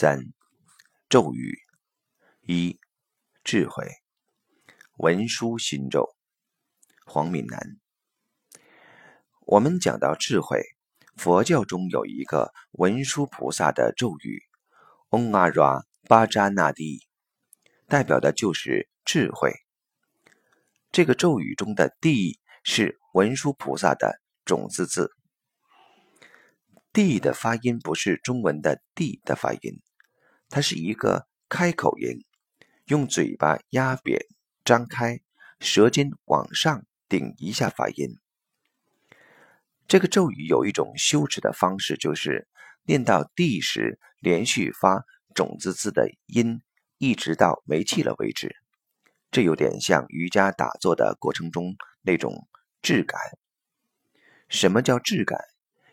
三、咒语一、智慧文殊心咒。黄敏南，我们讲到智慧，佛教中有一个文殊菩萨的咒语嗡阿拉巴扎那帝”，代表的就是智慧。这个咒语中的“帝”是文殊菩萨的种子字。地的发音不是中文的地的发音，它是一个开口音，用嘴巴压扁、张开，舌尖往上顶一下发音。这个咒语有一种修持的方式，就是念到地时，连续发种子字的音，一直到没气了为止。这有点像瑜伽打坐的过程中那种质感。什么叫质感？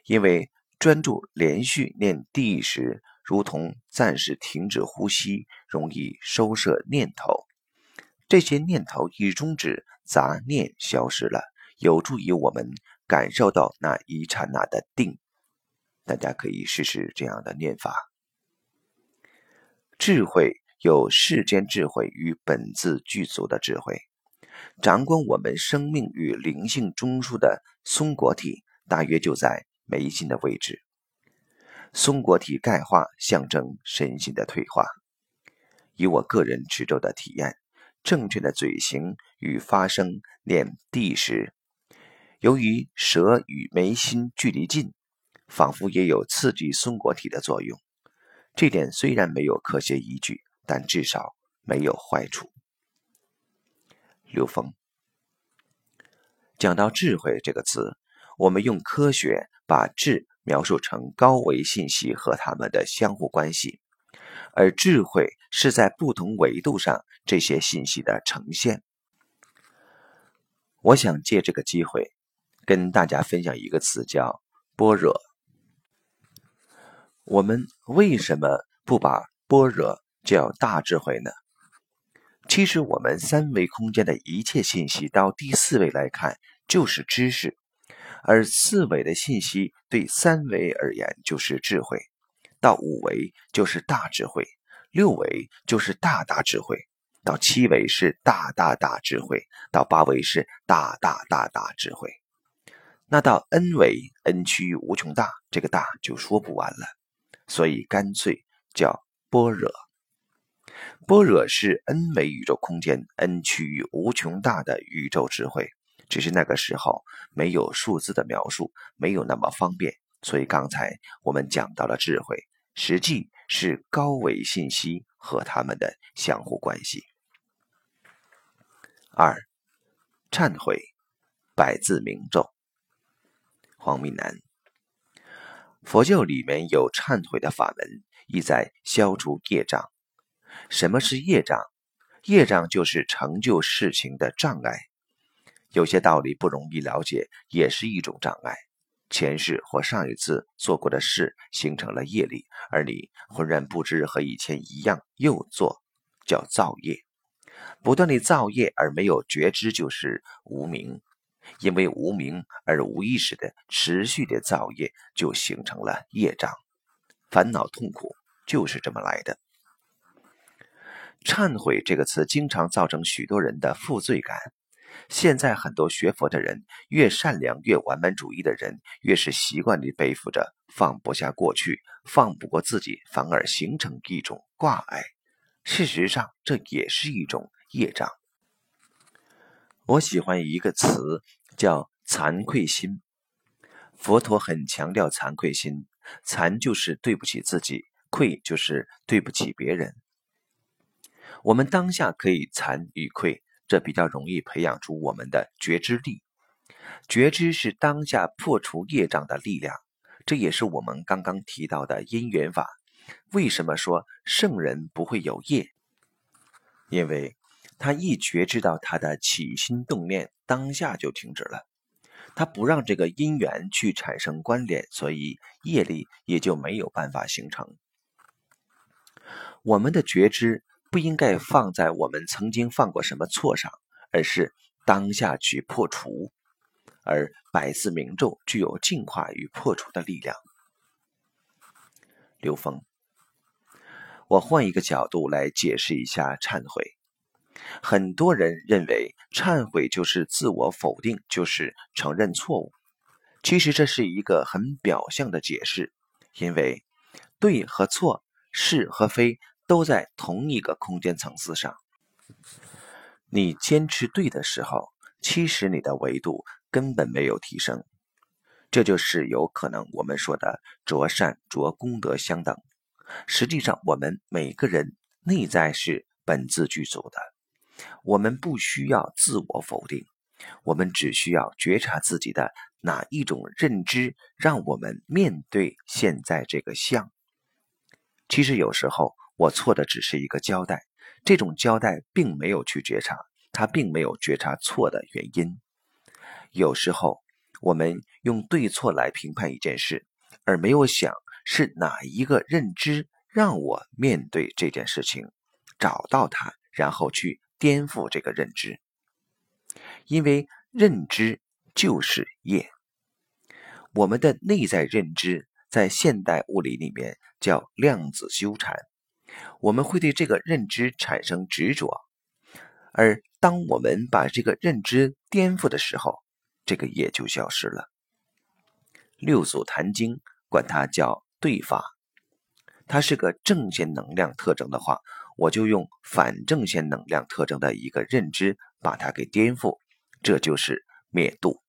因为专注连续念地时，如同暂时停止呼吸，容易收摄念头。这些念头一终止，杂念消失了，有助于我们感受到那一刹那的定。大家可以试试这样的念法。智慧有世间智慧与本自具足的智慧，掌管我们生命与灵性中枢的松果体，大约就在。眉心的位置，松果体钙化象征身心的退化。以我个人持咒的体验，正确的嘴型与发声念地时，由于舌与眉心距离近，仿佛也有刺激松果体的作用。这点虽然没有科学依据，但至少没有坏处。刘峰讲到“智慧”这个词，我们用科学。把智描述成高维信息和它们的相互关系，而智慧是在不同维度上这些信息的呈现。我想借这个机会跟大家分享一个词，叫般若。我们为什么不把般若叫大智慧呢？其实，我们三维空间的一切信息到第四维来看，就是知识。而四维的信息对三维而言就是智慧，到五维就是大智慧，六维就是大大智慧，到七维是大大大智慧，到八维是大大大大智慧。那到 n 维，n 趋于无穷大，这个大就说不完了，所以干脆叫般若。般若是 n 维宇宙空间 n 趋于无穷大的宇宙智慧。只是那个时候没有数字的描述，没有那么方便，所以刚才我们讲到了智慧，实际是高维信息和它们的相互关系。二，忏悔，百字明咒。黄明南，佛教里面有忏悔的法门，意在消除业障。什么是业障？业障就是成就事情的障碍。有些道理不容易了解，也是一种障碍。前世或上一次做过的事形成了业力，而你浑然不知，和以前一样又做，叫造业。不断的造业而没有觉知，就是无明。因为无明而无意识的持续的造业，就形成了业障。烦恼痛苦就是这么来的。忏悔这个词，经常造成许多人的负罪感。现在很多学佛的人，越善良、越完美主义的人，越是习惯地背负着放不下过去、放不过自己，反而形成一种挂碍。事实上，这也是一种业障。我喜欢一个词，叫惭愧心。佛陀很强调惭愧心，惭就是对不起自己，愧就是对不起别人。我们当下可以惭与愧。这比较容易培养出我们的觉知力，觉知是当下破除业障的力量，这也是我们刚刚提到的因缘法。为什么说圣人不会有业？因为他一觉知到他的起心动念，当下就停止了，他不让这个因缘去产生关联，所以业力也就没有办法形成。我们的觉知。不应该放在我们曾经犯过什么错上，而是当下去破除。而百字明咒具有净化与破除的力量。刘峰，我换一个角度来解释一下忏悔。很多人认为忏悔就是自我否定，就是承认错误。其实这是一个很表象的解释，因为对和错、是和非都在同一个空间层次上。你坚持对的时候，其实你的维度根本没有提升。这就是有可能我们说的着善着功德相等。实际上，我们每个人内在是本自具足的，我们不需要自我否定，我们只需要觉察自己的哪一种认知，让我们面对现在这个相。其实有时候我错的只是一个交代，这种交代并没有去觉察，他并没有觉察错的原因。有时候我们用对错来评判一件事，而没有想。是哪一个认知让我面对这件事情，找到它，然后去颠覆这个认知？因为认知就是业。我们的内在认知在现代物理里面叫量子纠缠，我们会对这个认知产生执着，而当我们把这个认知颠覆的时候，这个业就消失了。六祖坛经管它叫。对法，它是个正弦能量特征的话，我就用反正弦能量特征的一个认知把它给颠覆，这就是灭度。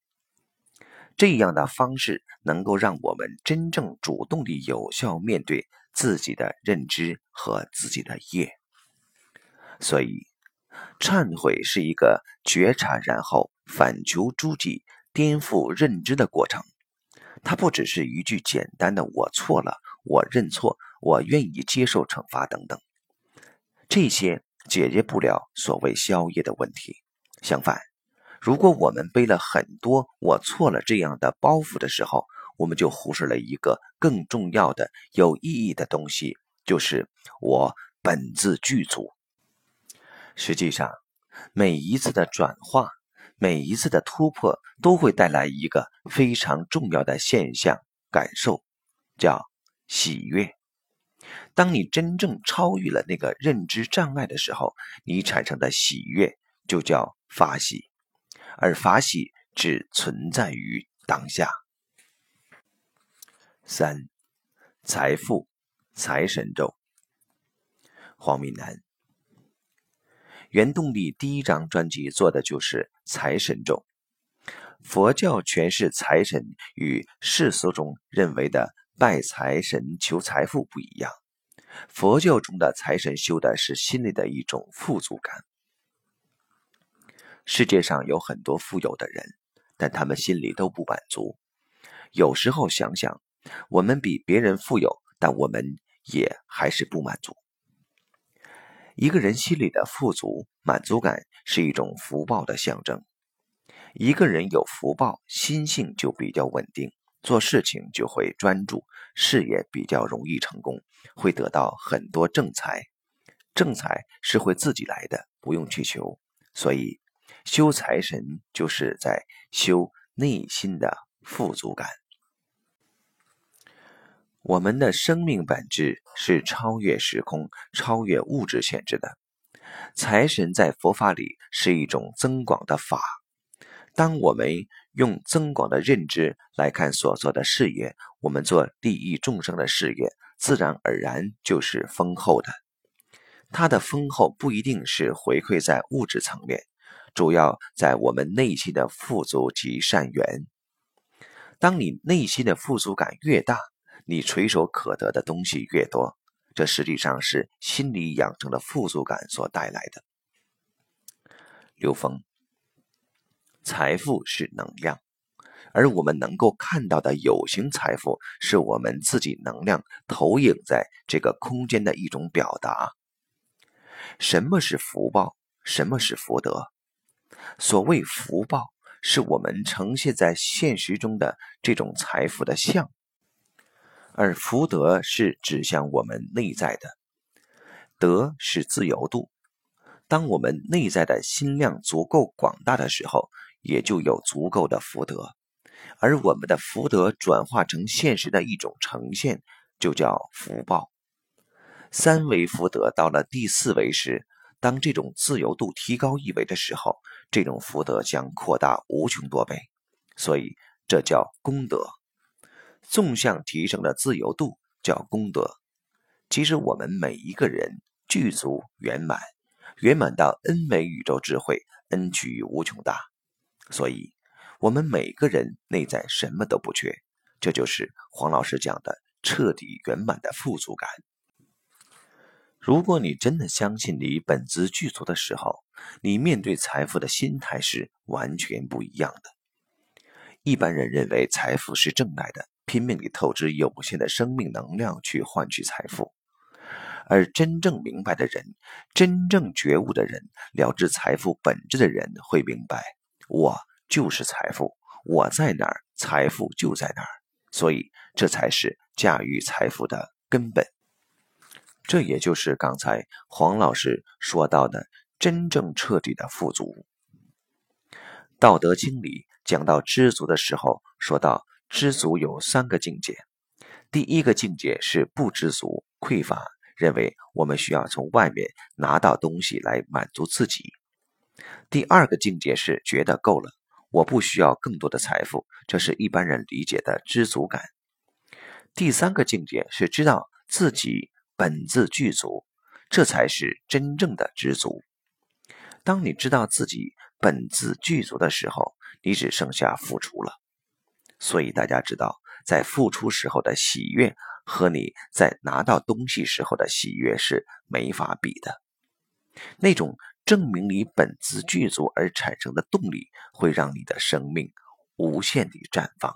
这样的方式能够让我们真正主动地有效面对自己的认知和自己的业。所以，忏悔是一个觉察，然后反求诸己，颠覆认知的过程。它不只是一句简单的“我错了，我认错，我愿意接受惩罚”等等，这些解决不了所谓宵夜的问题。相反，如果我们背了很多“我错了”这样的包袱的时候，我们就忽视了一个更重要的、有意义的东西，就是我本自具足。实际上，每一次的转化。每一次的突破都会带来一个非常重要的现象感受，叫喜悦。当你真正超越了那个认知障碍的时候，你产生的喜悦就叫法喜，而法喜只存在于当下。三，财富财神咒，黄敏南。原动力第一张专辑做的就是财神咒。佛教诠释财神与世俗中认为的拜财神求财富不一样。佛教中的财神修的是心里的一种富足感。世界上有很多富有的人，但他们心里都不满足。有时候想想，我们比别人富有，但我们也还是不满足。一个人心里的富足、满足感是一种福报的象征。一个人有福报，心性就比较稳定，做事情就会专注，事业比较容易成功，会得到很多正财。正财是会自己来的，不用去求。所以，修财神就是在修内心的富足感。我们的生命本质是超越时空、超越物质限制的。财神在佛法里是一种增广的法。当我们用增广的认知来看所做的事业，我们做利益众生的事业，自然而然就是丰厚的。它的丰厚不一定是回馈在物质层面，主要在我们内心的富足及善缘。当你内心的富足感越大，你垂手可得的东西越多，这实际上是心理养成的富足感所带来的。刘峰，财富是能量，而我们能够看到的有形财富，是我们自己能量投影在这个空间的一种表达。什么是福报？什么是福德？所谓福报，是我们呈现在现实中的这种财富的像。而福德是指向我们内在的，德是自由度。当我们内在的心量足够广大的时候，也就有足够的福德。而我们的福德转化成现实的一种呈现，就叫福报。三维福德到了第四维时，当这种自由度提高一维的时候，这种福德将扩大无穷多倍，所以这叫功德。纵向提升的自由度叫功德。其实我们每一个人具足圆满，圆满到 n 维宇宙智慧，n 趋于无穷大。所以，我们每个人内在什么都不缺，这就是黄老师讲的彻底圆满的富足感。如果你真的相信你本自具足的时候，你面对财富的心态是完全不一样的。一般人认为财富是挣来的，拼命地透支有限的生命能量去换取财富。而真正明白的人，真正觉悟的人，了知财富本质的人，会明白：我就是财富，我在哪儿，财富就在哪儿。所以，这才是驾驭财富的根本。这也就是刚才黄老师说到的真正彻底的富足。《道德经》里讲到知足的时候，说到知足有三个境界。第一个境界是不知足、匮乏，认为我们需要从外面拿到东西来满足自己。第二个境界是觉得够了，我不需要更多的财富，这是一般人理解的知足感。第三个境界是知道自己。本自具足，这才是真正的知足。当你知道自己本自具足的时候，你只剩下付出了。所以大家知道，在付出时候的喜悦和你在拿到东西时候的喜悦是没法比的。那种证明你本自具足而产生的动力，会让你的生命无限地绽放。